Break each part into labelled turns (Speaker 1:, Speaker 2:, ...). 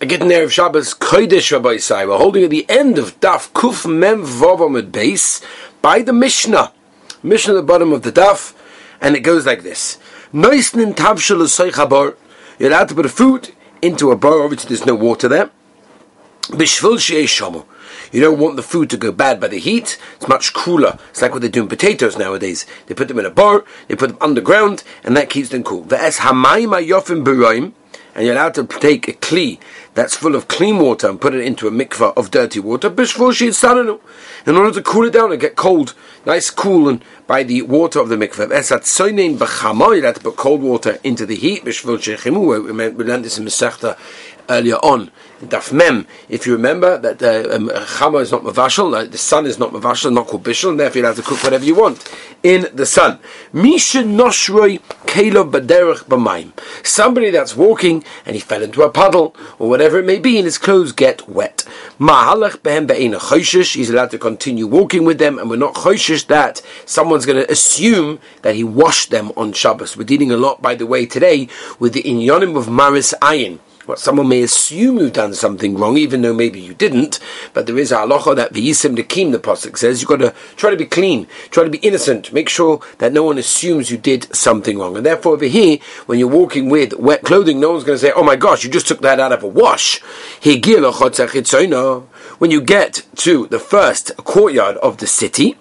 Speaker 1: I get in there of Shabbos Kodesh Rabbi Sai. We're holding at the end of Daf Kuf Mem Vav base by the Mishnah. Mishnah at the bottom of the Daf, and it goes like this: Noisnin Tavshel Soichabar. You're allowed to put food into a bar. Obviously, there's no water there. Bishvil Shamu. You don't want the food to go bad by the heat. It's much cooler. It's like what they do in potatoes nowadays. They put them in a bar, they put them underground, and that keeps them cool. Ve'es hamayim yofim b'roim and you're allowed to take a kli that's full of clean water and put it into a mikvah of dirty water, in order to cool it down and get cold, nice cool and by the water of the mikvah. You have to put cold water into the heat. We learned this in Masechta earlier on. Daf Mem, if you remember that uh, um, Chama is not Mavashal, uh, the sun is not Mavashal, not called Bishal, and therefore you're allowed to cook whatever you want in the sun. Misha Noshroi B'mayim. Somebody that's walking and he fell into a puddle or whatever it may be, and his clothes get wet. He's allowed to continue walking with them, and we're not Choshish that someone's going to assume that he washed them on Shabbos. We're dealing a lot, by the way, today with the Inyanim of Maris Ayin what someone may assume you've done something wrong, even though maybe you didn't. But there is a halacha that v'yisim nekim, the pasuk says, you've got to try to be clean, try to be innocent, make sure that no one assumes you did something wrong. And therefore, over here, when you're walking with wet clothing, no one's going to say, "Oh my gosh, you just took that out of a wash." When you get to the first courtyard of the city,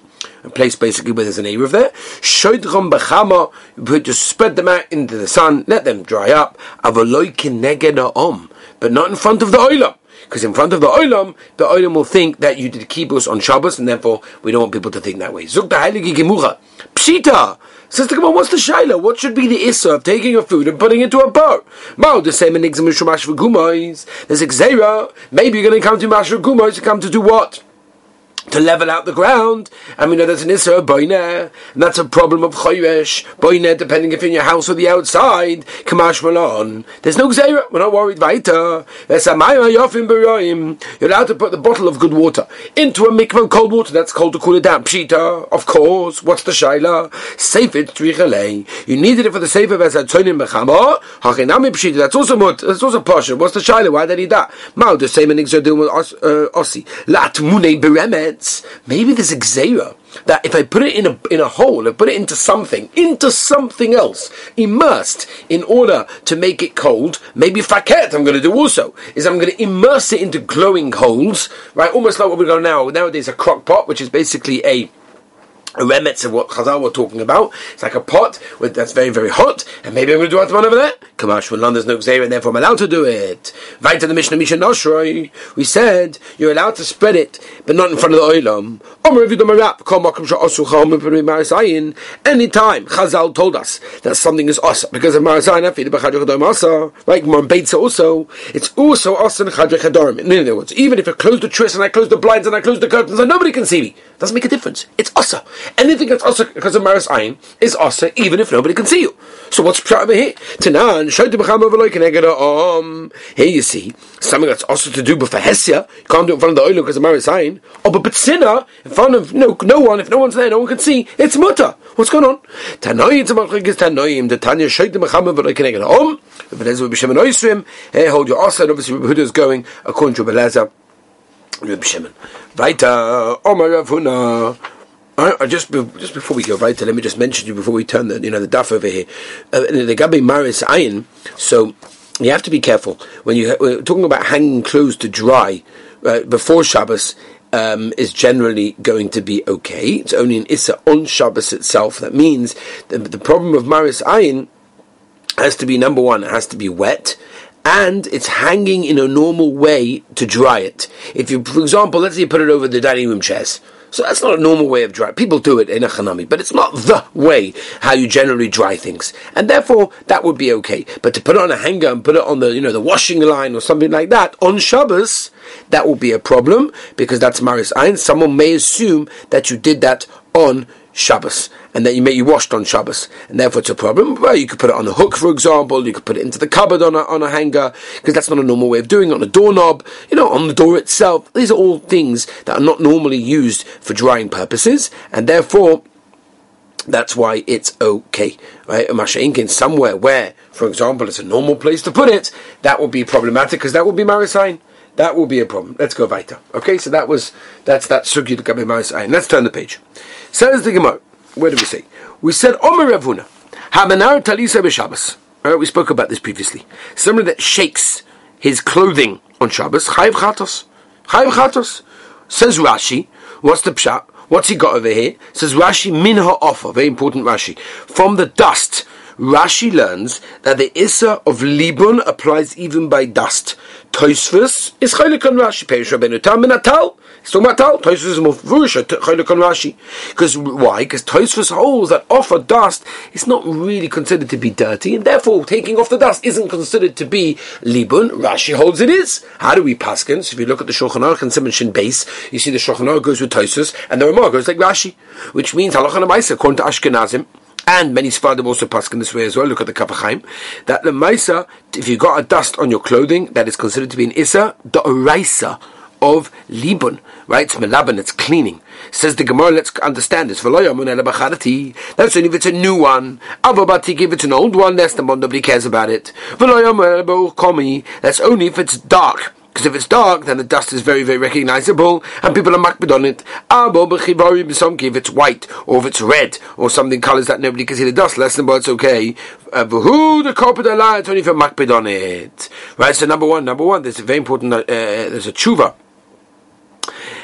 Speaker 1: a place basically where there's an area Erev there. Shoidchom b'chama, just spread them out into the sun, let them dry up. Om, but not in front of the oilam. Because in front of the oilam, the oilam will think that you did kibbutz on Shabbos, and therefore we don't want people to think that way. Zuk the heilige gemucha. Pshita. Says the Gemara, what's the shaila? What should be the issa of taking a food and putting it into a bar? Mao, the same in There's a xera. Maybe you're going to come to Mashra Gumais to come to do what? To level out the ground. And we know there's an Isra Boine, and that's a problem of Choyesh, Boine, depending if you're in your house or the outside. Kamash Malon. There's no Gzeira, we're not worried weiter. You're allowed to put the bottle of good water into a mikvah of cold water, that's cold to cool it down. Pshita, of course, what's the Shaila? Safe it. You needed it for the safe of Esatzonim Bechama, Hachinami Pshita, that's also mut, that's also Pasha. What's the Shaila? Why did he that? Mao, the same in Exodum with uh, Ossi. Lat Mune Beremet maybe there's a xera that if I put it in a in a hole, I put it into something, into something else, immersed in order to make it cold. Maybe faket I'm going to do also is I'm going to immerse it into glowing holes, right? Almost like what we got now nowadays a crock pot, which is basically a a remetz of what Chazal were talking about. It's like a pot with, that's very, very hot, and maybe I'm going to do one over there. Kamash when there's no Xer, and therefore I'm allowed to do it. Right to the Mishnah Mishnah Noshroi, we said you're allowed to spread it, but not in front of the Oilam. Anytime Chazal told us that something is asa because of Marasayin, like Marbeitza also, it's also asa and Chadrich In other words, even if I close the tris and I close the blinds and I close the curtains and nobody can see me, doesn't make a difference. It's asa. Anything that's also because of Maris Ayin is also even if nobody can see you. So what's pshat here? Tanan, um, here you see something that's also to do with Hesia. You can't do it in front of the oil because of Maris Ayin. Oh, but Betsina, in front of no, no one, if no one's there, no one can see. It's mutter. What's going on? Tanoim, Tanoim, the Tanya Shaykh the Mechama Veloikanegada Om, Belezer B'Shem and Oisrim, hey, hold your asa, and obviously Huda is going according to Belezer. Reb Shimon. Vaita, Omar Ravuna. I, just just before we go right, let me just mention to you before we turn the you know the duff over here. Uh, the Gabi Maris Ayin. So you have to be careful when you are talking about hanging clothes to dry uh, before Shabbos. Um, is generally going to be okay. It's only an Issa on Shabbos itself. That means the, the problem of Maris Ayin has to be number one, it has to be wet, and it's hanging in a normal way to dry it. If you, for example, let's say you put it over the dining room chairs. So that's not a normal way of dry. People do it in a chanami, but it's not the way how you generally dry things, and therefore that would be okay. But to put it on a hanger and put it on the you know the washing line or something like that on Shabbos, that will be a problem because that's maris ein. Someone may assume that you did that on Shabbos, and that you may you washed on Shabbos, and therefore it's a problem. Well, you could put it on a hook, for example. You could put it into the cupboard on a, on a hanger because that's not a normal way of doing it. On a doorknob, you know, on the door itself. These are all things that are not normally used for drying purposes, and therefore That's why it's okay, right? A masha'inkin somewhere where, for example, it's a normal place to put it, that would be problematic because that would be marisain. That will be a problem. Let's go weiter. Okay, so that was that's that sugi to marisain. Let's turn the page. Says the Gemara. Where do we say? We said Omer Ravuna, Habanar Talisa we spoke about this previously. Someone that shakes his clothing on Shabbos, Chayiv Chatos. Chayiv Chatos. Says Rashi, what's the pshat? What's he got over here? Says Rashi min ha'ofa, very important Rashi. From the dust, Rashi learns that the Issa of Libun applies even by dust. Toisvus is chaylik on Rashi. Perish Rabbeinu Tam min It's talking about tal. Toisvus is more vurusha chaylik on Rashi. Because why? Because Toisvus holds that off of dust is not really considered to be dirty, and therefore taking off the dust isn't considered to be libun. Rashi holds it is. How do we paskin? So if you look at the Shulchan Aruch and Simon Shin base, you see the Shulchan Aruch goes with Toisvus, and the Ramah goes like Rashi, which means halacha namaisa according to Ashkenazim and many Sfardim also pass in this way as well. Look at the Kaf Hachaim. That the Maisa, if you got a dust on your clothing, that is considered to be an Issa, the Oraisa of Libun, right? It's Melaban, it's cleaning. Says the Gemara, let's understand this. That's only if it's a new one. Avabati, if it's an old one, less than one, nobody cares about it. That's only if it's dark. Because if it's dark, then the dust is very, very recognizable, and people are makbid on it. If it's white, or if it's red, or something colors that nobody can see the dust, less than but it's okay. Uh, who the carpet it's only for makbid on it. Right, so number one, number one, there's a very important, uh, there's a tshuva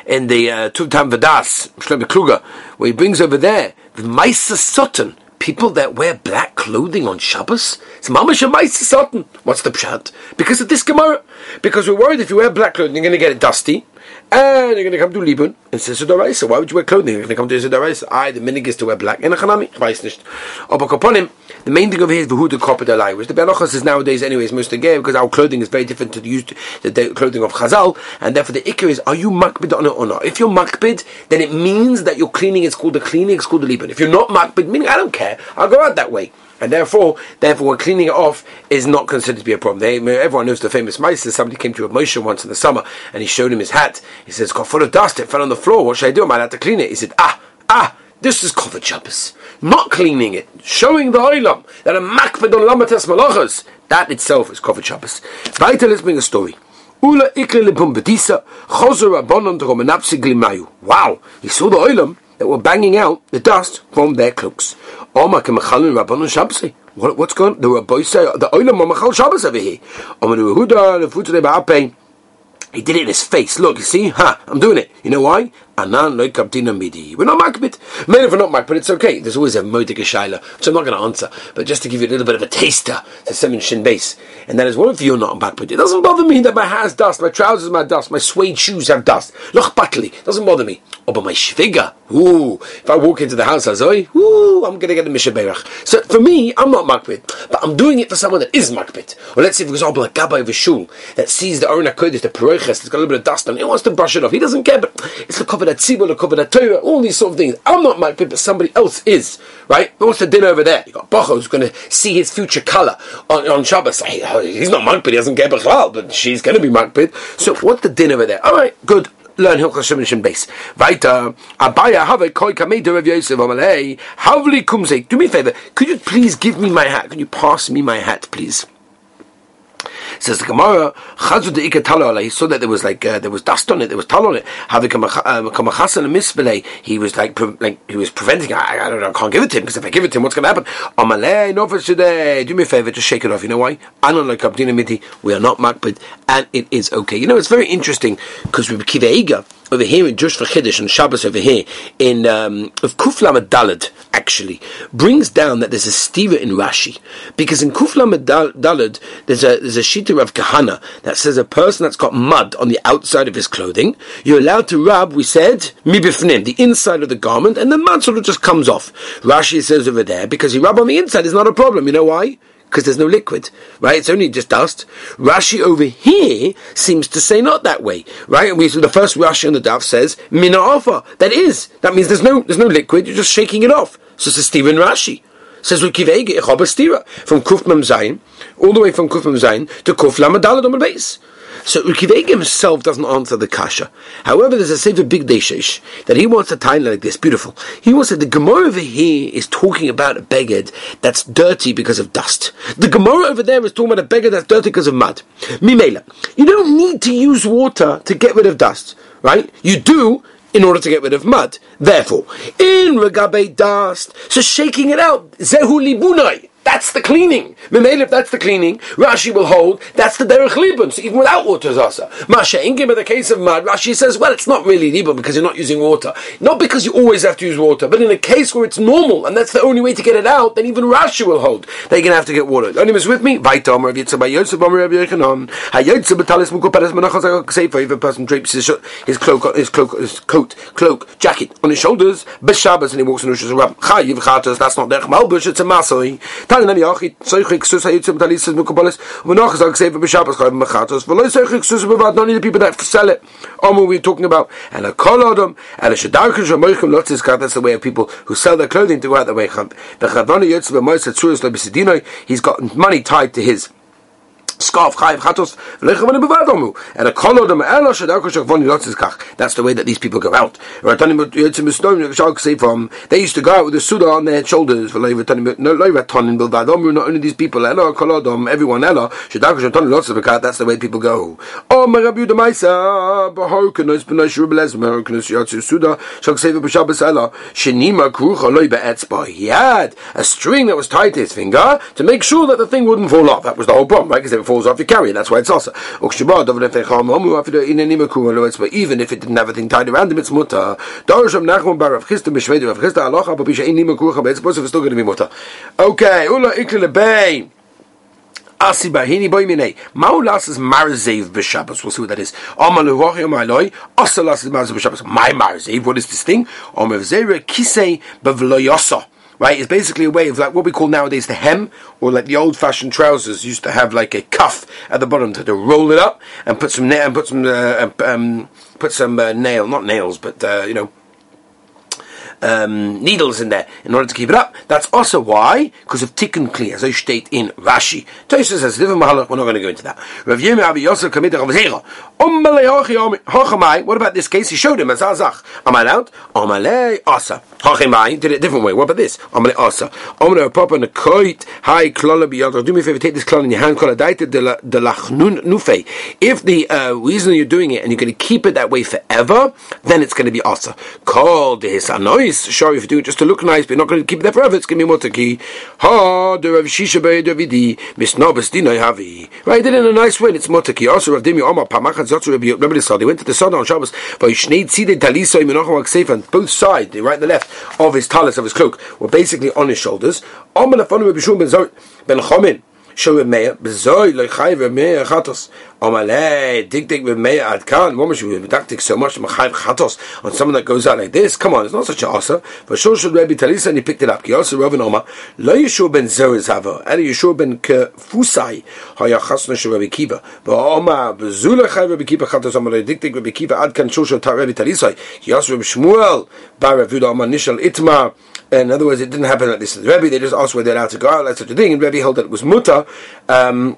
Speaker 1: in the uh, Tuvtam Vadas, Shlomo Kluger, where he brings over there the Maisa Sutton, people that wear black clothing on Shabbos? It's mamash satan. What's the pshat? Because of this Gemara. Because we're worried if you wear black clothing, you're going to get it dusty and you're going to come to Libun and say So Why would you wear clothing? You're going to come to Sudoraisa. I, the minig is to wear black. And a chanami, weiß nicht. The main thing over here is the the copper the which the Belochas is nowadays anyways most again because our clothing is very different to the used the clothing of Chazal, and therefore the ikar is are you makbid on it or not? If you're makbid, then it means that your cleaning is called the cleaning, it's called the Libun. If you're not makbid, meaning I don't care, I'll go out that way. And therefore, therefore, cleaning it off is not considered to be a problem. They, everyone knows the famous Meister. Somebody came to a Moshe once in the summer, and he showed him his hat. He says, "It's got full of dust. It fell on the floor. What should I do? Am I have to clean it." He said, "Ah, ah." This is covered Shabbos. Not cleaning it, showing the oilam that a makbed on lamates malachas. That itself is covered Shabbos. Weiter, let's bring a story. Wow, he saw the oilam that were banging out the dust from their cloaks. What, what's going on? The Rabbi say the Machal Shabbos over here. He did it in his face. Look, you see? Ha! I'm doing it. You know why? Anan loy kaptina midi. We're not makbid. Maybe we're not makbid, it's okay. There's always a modik shaila, which I'm not going to answer. But just to give you a little bit of a taster, to seven shin base. And that is what if you're not makbid? It doesn't bother me that my hair has dust, my trousers have dust, my suede shoes have dust. Look, batli. Doesn't bother me. Oh, but my shviga. Ooh. If I walk into the house, I say, ooh, I'm going to get a mishaberach. So for me, I'm not makbid. But I'm doing it for someone that is makbid. Or let's say, for example, a gabbai of a shul that sees the Arna Kodesh, the Peroiches, it's got a little bit of dust on it, he wants to brush it off. He doesn't care, but it's a the cover that tzibur, the cover that Torah, all these sort of things. I'm not makbid, but somebody else is. Right? What's the dinner over there? You got Bocho who's going to see his future color on, on Shabbos. Oh, he's not makbid, he doesn't care but she's going to be makbid. So what's the dinner over there? All right, good learn Hilchas Shimon Shin base. Weiter, Abaya have koi kamei Rav Yosef Amalei. Havli kumse. Do me a favor. Could you please give me my hat? Could you pass me my hat, please? Says the Gemara, Chazud de Ikatalo He saw that there was like uh, there was dust on it, there was tal on it. Havikachasan and Misbele. He was like pre- like he was preventing. I, I don't know. I can't give it to him because if I give it to him, what's going to happen? Amalei no for today. Do me a favor, just shake it off. You know why? Anon like Abdina Miti. We are not makbid, and it is okay. You know, it's very interesting because we Kiva over here in Jush for Chiddush and Shabbos over here in um, of Kuflam Dalad actually brings down that there's a stira in Rashi because in Kuflam Dalad there's a there's a shita of Kahana that says a person that's got mud on the outside of his clothing you're allowed to rub we said mibifnim the inside of the garment and the mud sort of just comes off. Rashi says over there because you rub on the inside is not a problem. You know why? Because there's no liquid, right? It's only just dust. Rashi over here seems to say not that way, right? And we the first Rashi on the daf says mina alpha. That is that means there's no there's no liquid. You're just shaking it off. So it's Stephen Rashi says Rukivege stira from Kuf Mem Zayin all the way from Kuf Mem Zayin to Kuf Lamadalad. So Ukivega himself doesn't answer the kasha. However, there's a Sefer Big Deshesh that he wants a tie like this. Beautiful. He wants that the Gemara over here is talking about a beged that's dirty because of dust. The Gemara over there is talking about a beged that's dirty because of mud. Mimela. You don't need to use water to get rid of dust, right? You do in order to get rid of mud. Therefore, in regabe dust, so shaking it out, zehu libunai. That's the cleaning. Memail, if that's the cleaning, Rashi will hold that's the derech libun. So even without water is asa. Masha ingim in the case of mud, Rashi says, well, it's not really libun because you're not using water. Not because you always have to use water, but in a case where it's normal and that's the only way to get it out, then even Rashi will hold that you're going to have to get water. Anyone is with me? Vaitom Rav Yitzchak Yosef Omer Rav Yechanan. Hayotze betalis mukoperes menachos sefer. If a person drapes his, his cloak, his cloak, his coat, cloak, jacket on his shoulders, b'Shabbos and he walks in Rosh Hashanah. Chayiv chatos. That's not derech malbush. It's a masoi. Tanya nami achit soichik ksus hayitzim talisas mukoperes. V'nachos al sefer b'Shabbos chayiv mechatos. V'loy soichik ksus b'vad. Only the people that sell it. Omer we're talking about and a kol adam and a shedarkin shamoichim lotzis kat. That's the way of people who sell their clothing to go out the way. The chavani yitzim b'mois atzuris lo b'sidinoi. He's got money tied to his That's the way that these people go out. They used to go out with a suda on their shoulders. Not only these people, everyone. That's the way people go. A string that was tied to his finger to make sure that the thing wouldn't fall off. That was the whole problem, right? It falls off, you carry it. That's why it's also. Even if it didn't have a thing tied around him, it's mutter. Okay, ula ikle Asiba hini boy mine. Maulas is marzev b'Shabbos. We'll see what that is. Amalu rochi amaloi. Asalas is marzev b'Shabbos. My marzev. What is this thing? Omer zera kisei b'vloyosa right? It's basically a way of like what we call nowadays the hem, or like the old-fashioned trousers used to have like a cuff at the bottom to, to roll it up and put some nail and put some uh, um, put some uh, nail, not nails, but uh, you know um, needles in there in order to keep it up. That's also why, because of tikkun kli, as I state in Rashi. Tosa says, different mahalach, we're not going to go into that. Rav Yirmi Abi Yosef committed Rav Zera. What about this case? He showed him as Azach. Am I allowed? Amalei Asa. Hachimai did it a different way. What about this? Amalei Asa. Amalei Papa Nekoit. Hi Klola Biyadr. Do me a favor, take this klala in your hand. Klola Daita de Lachnun Nufe. If the uh, reason you're doing it and you're going to keep it that way forever, then it's going to be Asa. Called his anois nice. Sure, if you do it just to look nice, but you're not going to keep it there forever, it's going to be mutaki. Ha, the Rav Shisha Bey Davidi, Misnobas Dinai Havi. Right, did it in a nice way, it's mutaki. Also, Rav Dimi Omar, Pamachat Zotzu Rabbi Rabbi Lissad, they went to the sun on Shabbos, Vaishneid Tzidei Talisa Imenochem Akseif, and both sides, the right and the left, of his talis, of his cloak, were basically on his shoulders. Omar Lafonu Rabbi Shum Ben Zot, Ben Chomin, show him meya bezoy lo chayv meya chatos. Omale dig dig with meya ad kan. What should we medactic so much chayv chatos. On someone that goes out like this come on it's not such a asa but sure should Rabbi Talisa and he picked it up. He also Rav Oma lo Yeshua ben Zoz hava and Yeshua ben Kefusai haya chasna shel Rabbi Kiva. But Oma bezula chayv Rabbi Kiva chatos. Omale dig dig Rabbi Kiva ad kan shul shel Rabbi Talisa. He also Rabbi Shmuel bar Rav Yudah Oma nishal itma in other words, it didn't happen like this. The Rebbe, they just asked where they're allowed to go out, like such a thing, and Rebbe held that it was muta. Um,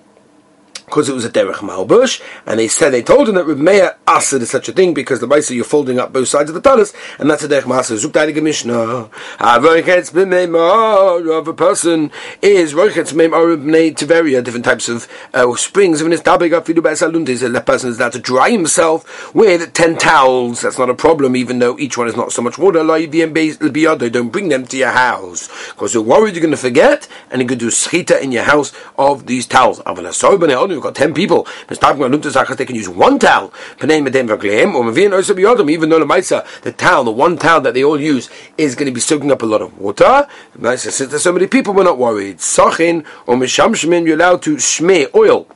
Speaker 1: because it was a derech malbush, and they said they told him that Reb Meir asked is such a thing because the Maisa you're folding up both sides of the talis, and that's a derech maser. Zuk daidig mishnah. Avrochetz b'meimar of a person is rochetz meimar b'nei tiveria, different types of uh, springs. Even if tabig afidu b'esalundis, the person is allowed to dry himself with ten towels. That's not a problem, even though each one is not so much water. Don't bring them to your house because you're worried you're going to forget, and you could do schita in your house of these towels you've got ten people, they can use one towel. Even though the towel, the one towel that they all use, is going to be soaking up a lot of water. Since there's so many people, we're not worried. You're allowed to shmeh oil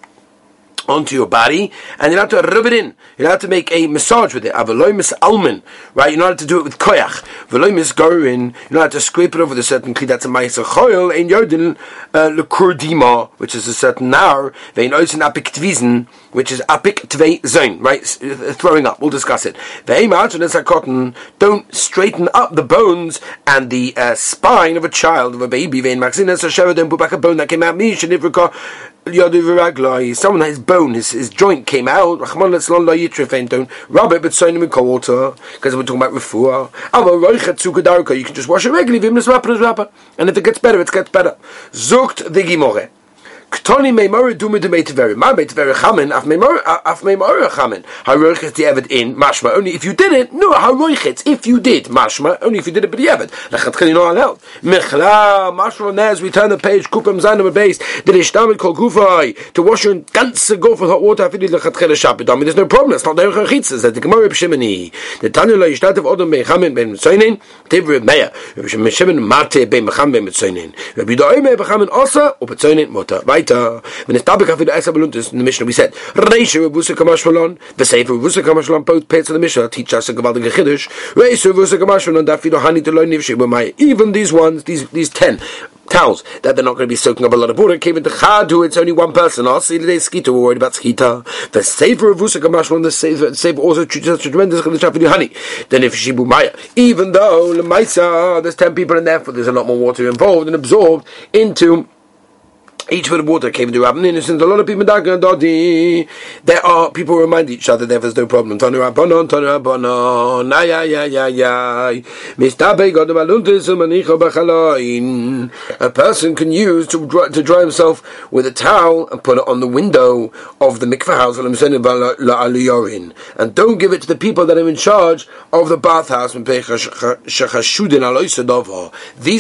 Speaker 1: onto your body, and you're not to rub it in. You're not to make a massage with it. Avaloimis almin, right? You're not to do it with koyach. Valoimis gorin, you're not to scrape it over the certain kli. That's a ma'aser choil. Ein yodin uh, lekurdima, which is a certain hour. Vein oisin apik tvisen, which is apik tvei zone, right? Uh, throwing up. We'll discuss it. Vein cotton. Don't straighten up the bones and the uh, spine of a child of a baby. Vein don't put back a bone that came out. Me someone that his bone, his, his joint came out. Don't rub it, but in cold water because we're talking about refuah. You can just wash it regularly. And if it gets better, it gets better. Zukt the Gimore. Ktoni meimor du mit dem Meitaveri. My Meitaveri chamin, af meimor, af meimor chamin. Haroich is the Evid in, mashma, only if you did it, no, haroich it, if you did, mashma, only if you did it by the Evid. Lechat can you know allowed. Michla, mashma, as we turn the page, kupem zayin number base, the ishtamit kol gufai, to wash your ganze go with hot water, afili lechat chele shabbat. I mean, there's no problem, it's not the Erech Chitzah, that the Gemara B'Shimini, the Tanya lo yishtatev odom bechamin ben mitzoinin, tiv Meya, B'Shimini mate ben bechamin ben mitzoinin. Rabbi Do'ay me bechamin osa, u betzoinin mota. Weiter wenn es dabei auf der erste belunt in the mission we said reise wir busse kamash the safe wir busse kamash malon both parts of the mission teach us a gewaltige giddish reise wir busse kamash malon da fi hani to learn if my even these ones these these 10 towels that they're not going to be soaking up a lot of water. Came into Chadu, it's only one person. See today Skita, we're worried about Skita. The safer of Vusa Kamashman, the safer, safer also a tremendous honey. Then if Shibu Maya, even though Lemaisa, there's 10 people in there, for there's a lot more water involved and absorbed into each bit of water came into Rabbanin, and since a lot of people Dodi, there are people remind each other there's no problem. Tanu Rabbanon, Tanu Rabbanon, ay ay ay ay ay. Mistabe God Bachaloin. A person can use to dry, to dry himself with a towel and put it on the window of the mikveh house. And don't give it to the people that are in charge of the bathhouse. These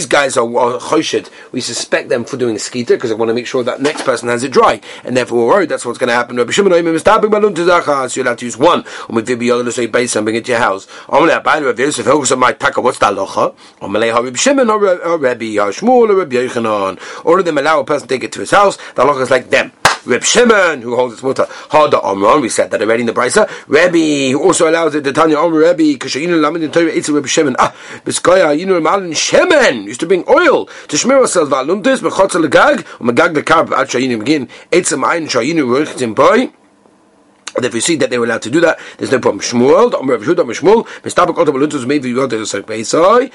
Speaker 1: guys are choshed. We suspect them for doing a skeeter because they want to make sure that next person has it dry, and therefore we're worried that's what's going to happen. To Zachas. Ah, you're allowed to use one. Or with Vibi Yodah to say base and bring it to your house. Omelei Abayim Rabbi Yosef oh, Hilchus my taka. What's that locha? Omelei Rabbi Shimon or Rabbi Yashmuel or Rabbi Yochanan. Or them allow a person to take it to his house. The locha is like them. Reb Shimon, who holds its mutter, Hada Omron, we said that already in the Brisa. Rebbe, who also allows it, the Tanya Omer Rebbe, Kashayinu Lamed in Torah, Eitzel Reb Shimon. Ah, Biskaya, Yinu Malin Shemen, used to bring oil to smear ourselves, Valuntis, Bechotzel Gag, Umagag the Karb, Ad Shayinu Begin, Eitzel Mayin Shayinu Ruchtim Boy, and if you see that they were allowed to do that, there's no problem. Shmuel, Omer of Yehuda, Shmuel, say Beisai,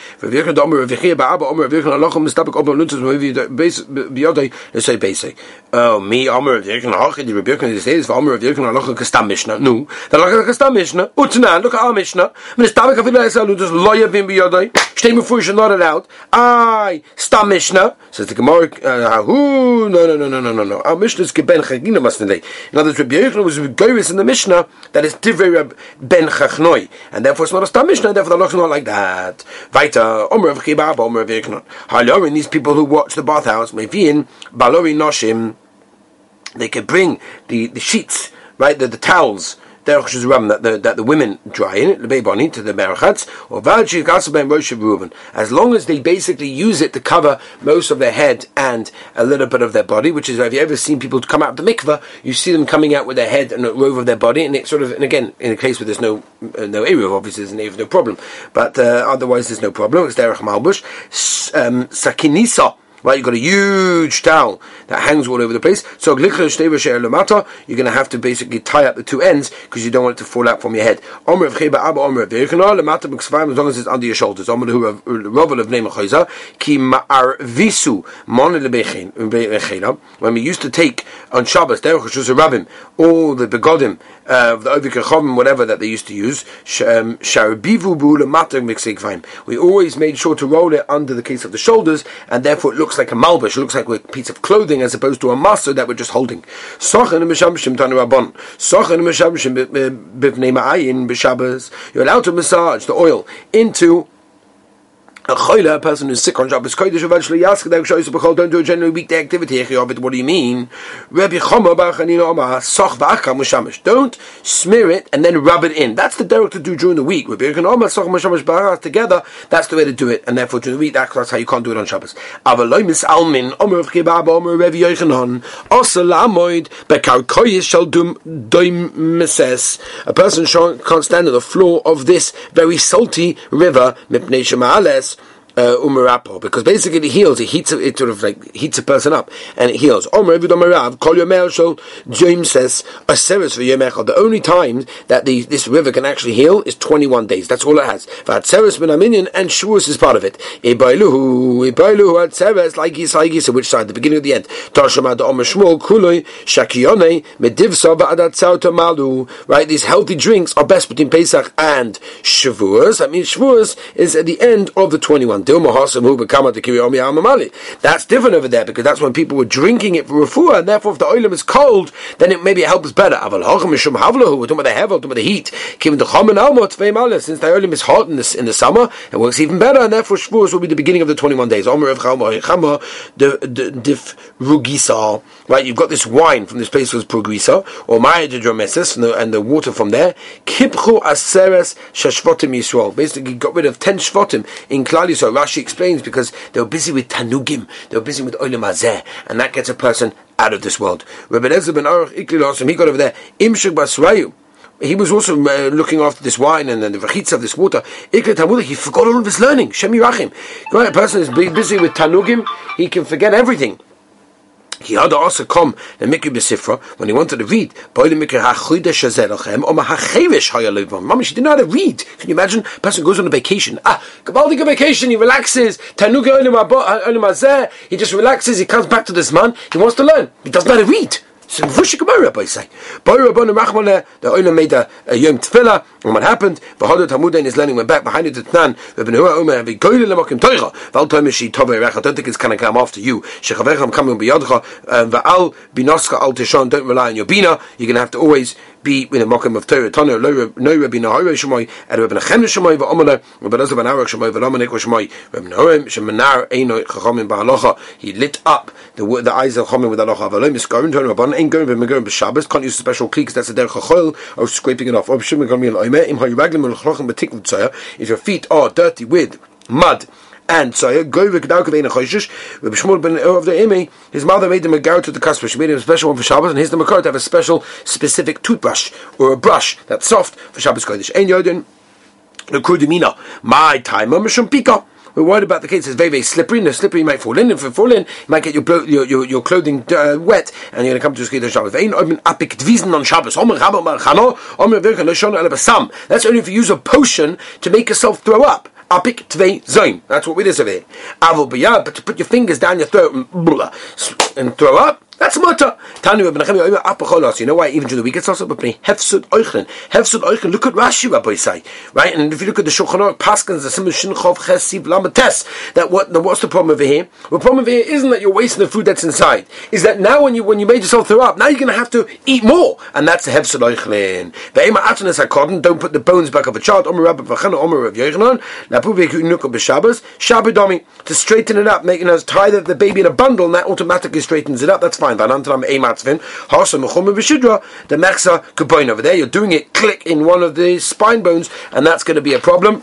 Speaker 1: Omer of Ba'aba, Omer of say Beisai. Oh, me, Omer of Omer of Kastam Mishnah. The Kastam Mishnah, Utnan, look at our Mishnah, Luntus, Loya Biyodai, Shtei not allowed. Stam Mishnah, says the Gemara, uh, no, no, no, no, no, no, no. Our Mishnah is Geben Chagina. In other words, was in the Mishnah that is Divrei Ben Chachnoi, and therefore it's not a Stam Mishnah, therefore the Lach is not like that. Weiter, Omer of Chibab, Omer of Yechnon. Halorin, these people who watch the bathhouse, Mevin, Balori Noshim, they can bring the, the sheets, right, the, the towels, that the, that the women dry in it, the beboni, to the merachatz, or Reuven. As long as they basically use it to cover most of their head and a little bit of their body, which is, have you ever seen people come out of the mikveh, you see them coming out with their head and a robe of their body, and it sort of, and again, in a case where there's no, uh, no area, of obviously there's no problem, but uh, otherwise there's no problem, it's derech malbush. Um, sakinisa, right? You've got a huge towel that hangs all over the place. So you're going to have to basically tie up the two ends because you don't want it to fall out from your head. As long as it's under your shoulders. When we used to take on Shabbos, all the begodim uh, the Ovikachom, whatever that they used to use, um, we always made sure to roll it under the case of the shoulders, and therefore it looks like a malbush, it looks like a piece of clothing as opposed to a master that we're just holding. You're allowed to massage the oil into a a person who's sick on Shabbos Kodesh, eventually ask the Shoyos B'chol, don't do a general weekday activity. What do you mean? Rabbi Choma Bar Chanina Omar, Soch V'acham Mushamish. Don't smear it and then rub it in. That's the direct to do during the week. Rabbi Choma Omar, Soch Mushamish Bar together, that's the way to do it. And therefore during the week, that's how you can't do it on Shabbos. Avaloi Mis Almin, Omer of Chibab, Omer Rabbi Yochanan, Osel Amoid, Bekar Koyes shall do doim meses. A person can't stand on the floor of this very salty river, Mipnei Shema'ales, uh, umarapo because basically it heals. It heats it sort of like heats a person up and it heals. Omer Vidomarav Kol Yomel James says a seres for Yomechal. The only time that the this river can actually heal is twenty one days. That's all it has. Vat seres ben Aminion and Shavuos is part of it. Ibailuhu Ibailuhu at seres like Yisai So which side? The beginning of the end. Tashama the Omer Shmuel Kuloi Shakione. Right, these healthy drinks are best between Pesach and Shavuos. That means Shavuos is at the end of the twenty one. That's different over there because that's when people were drinking it for refuah, and therefore if the oil is cold, then it maybe it helps better. We're talking about the hevel, talking about the heat. Since the oil is hot in the, in the summer, it works even better, and therefore Shavuos will be the beginning of the 21 days. The, the, rugisa, right? You've got this wine from this place called Prugisa, or Maya de Dromesis, and the, and the water from there. Kipchu aseres shashvotim Yisrael. Basically, got rid of 10 shvotim in Klal Yisrael. Rashi explains because they were busy with tanugim, they were busy with olim azeh, and that gets a person out of this world. Rabbi Ezra ben Aruch Iklilos, he got over there, imshuk basrayu. He was also uh, looking after this wine and, and the vachitza of this water. Ikli he forgot all of his learning. Shem Yirachim. A person is busy with tanugim, he can forget everything. He had also come the Mikri Besifra when he wanted to read. Mamish, he didn't know how to read. Can you imagine? A person goes on a vacation. Ah, Gabaldi vacation, he relaxes. Zeh, he just relaxes, he comes back to this man, he wants to learn. He doesn't read. So Vusha Gemara, Rabbi say. Boy Rabbanu Rachmana, the uh, Oila made a, a Yom Tefillah, and what happened? V'hodu Talmud and his learning went back behind it. Tnan, Rabbi Nehua Omer, Rabbi Goyle Lemokim Toicha, Val Toime Shi Tove Recha. Don't think it's going to come after you. Shechavecham coming biyadcha, um, Va'al Binoska Al Tishon. Don't rely on your bina. You're going to have to always be in a mokum of Torah. Tanu no Rabbi Nahara Shemoy, and Rabbi Nechem Shemoy v'Omer, Rabbi Elazar ben Arak Shemoy v'Lomanik Shemoy, Rabbi Noem Shemanar Eino Chachamim ba'Halacha. He lit up the the eyes of Chachamim with Halacha. V'Lo Miskarim Tanu Rabban Ein Gorim v'Megorim b'Shabbos. Can't use a special kli because that's a derech chachol or scraping it off. If your feet are dirty with mud and so go v'kedau kavein achoishish. Rabbi Shmuel ben of the his mother made him a gout to the kasper. She made him a special one for Shabbos, and he's the to have a special, specific toothbrush or a brush that's soft for Shabbos kodesh. Ein yodin the kudimina my time mishum pika. We're worried about the case. It's very, very slippery, and the slippery you might fall in. If you fall in, you might get your blo- your, your, your, clothing uh, wet, and you're going to come to a skid on Shabbos. on Shabbos. That's only if you use a potion to make yourself throw up. Apik tvei zoin. That's what we did over here. Avol but to put your fingers down your throat and, and throw up. That's mutter. Tanu Rabbi Nachem Yomer Apacholos. You know why? Even to the weakest also, but Hefsud Oichen. Hefsud Oichen. Look at Rashi, Rabbi say, right? And if you look at the Shulchan Aruch Paskins, the Simon Shinchov Chesiv Lamates. That what? What's the problem over here? The problem over here isn't that you're wasting the food that's inside. Is that now when you when you made yourself throw up, now you're going to have to eat more, and that's the Hefsud Oichen. Ve'ema Atanas Hakodin. Don't put the bones back of a child. Omer Rabbi Vachana Omer Rav Yochanan. Napuvik Unuka B'Shabbos. Shabbadomi to straighten it up, making us tie the, the baby in a bundle, and that automatically straightens it up. That's fine. B'Shidra, the Mechsa Kaboin over there. You're doing it click in one of the spine bones, and that's going to be a problem.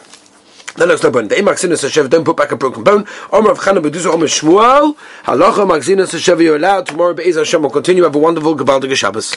Speaker 1: Then let's no bone. The Emaxinus Hashem, don't put back a broken bone. Omer of Chana Beduza, Omer Shmuel, Halacha Maxinus Hashem, you're allowed. Tomorrow, Be'ez Hashem will continue. Have a wonderful, Gabaldig Shabbos.